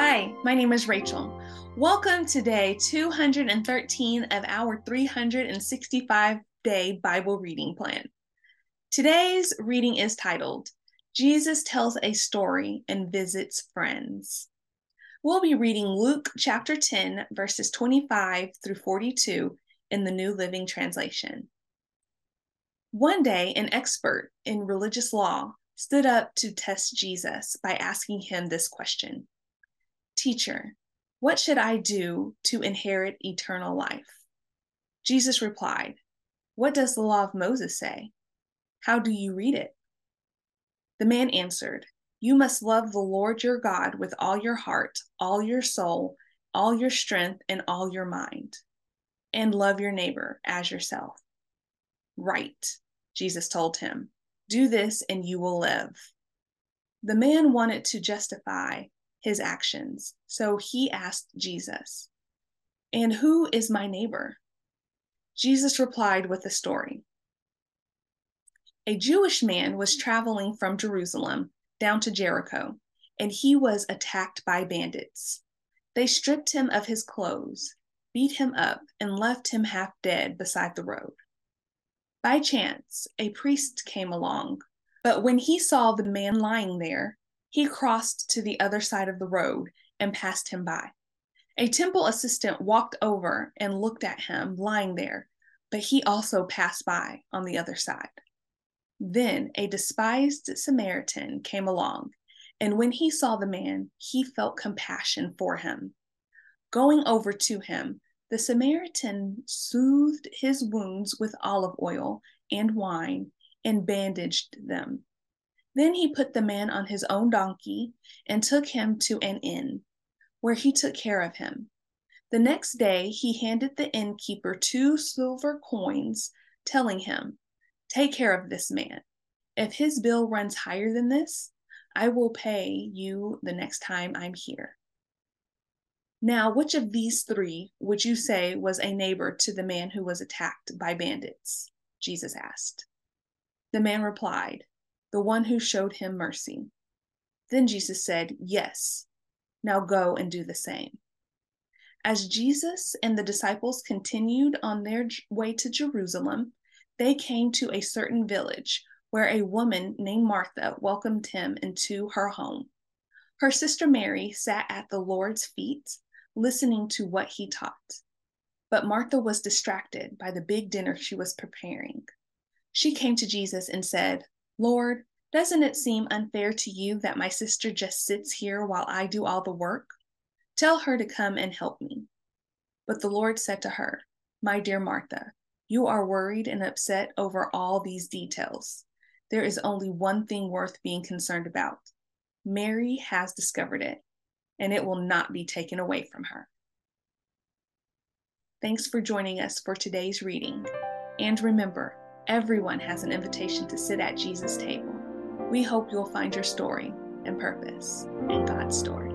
Hi, my name is Rachel. Welcome to day 213 of our 365 day Bible reading plan. Today's reading is titled Jesus Tells a Story and Visits Friends. We'll be reading Luke chapter 10, verses 25 through 42 in the New Living Translation. One day, an expert in religious law stood up to test Jesus by asking him this question Teacher, what should I do to inherit eternal life? Jesus replied, What does the law of Moses say? How do you read it? The man answered, You must love the Lord your God with all your heart, all your soul, all your strength, and all your mind, and love your neighbor as yourself. Right, Jesus told him. Do this and you will live. The man wanted to justify his actions. So he asked Jesus, And who is my neighbor? Jesus replied with a story. A Jewish man was traveling from Jerusalem down to Jericho, and he was attacked by bandits. They stripped him of his clothes, beat him up, and left him half dead beside the road. By chance, a priest came along, but when he saw the man lying there, he crossed to the other side of the road and passed him by. A temple assistant walked over and looked at him lying there, but he also passed by on the other side. Then a despised Samaritan came along, and when he saw the man, he felt compassion for him. Going over to him, the Samaritan soothed his wounds with olive oil and wine and bandaged them. Then he put the man on his own donkey and took him to an inn, where he took care of him. The next day he handed the innkeeper two silver coins, telling him, Take care of this man. If his bill runs higher than this, I will pay you the next time I'm here. Now, which of these three would you say was a neighbor to the man who was attacked by bandits? Jesus asked. The man replied, the one who showed him mercy. Then Jesus said, Yes, now go and do the same. As Jesus and the disciples continued on their way to Jerusalem, they came to a certain village where a woman named Martha welcomed him into her home. Her sister Mary sat at the Lord's feet, listening to what he taught. But Martha was distracted by the big dinner she was preparing. She came to Jesus and said, Lord, doesn't it seem unfair to you that my sister just sits here while I do all the work? Tell her to come and help me. But the Lord said to her, My dear Martha, you are worried and upset over all these details. There is only one thing worth being concerned about. Mary has discovered it, and it will not be taken away from her. Thanks for joining us for today's reading. And remember, Everyone has an invitation to sit at Jesus' table. We hope you'll find your story and purpose in God's story.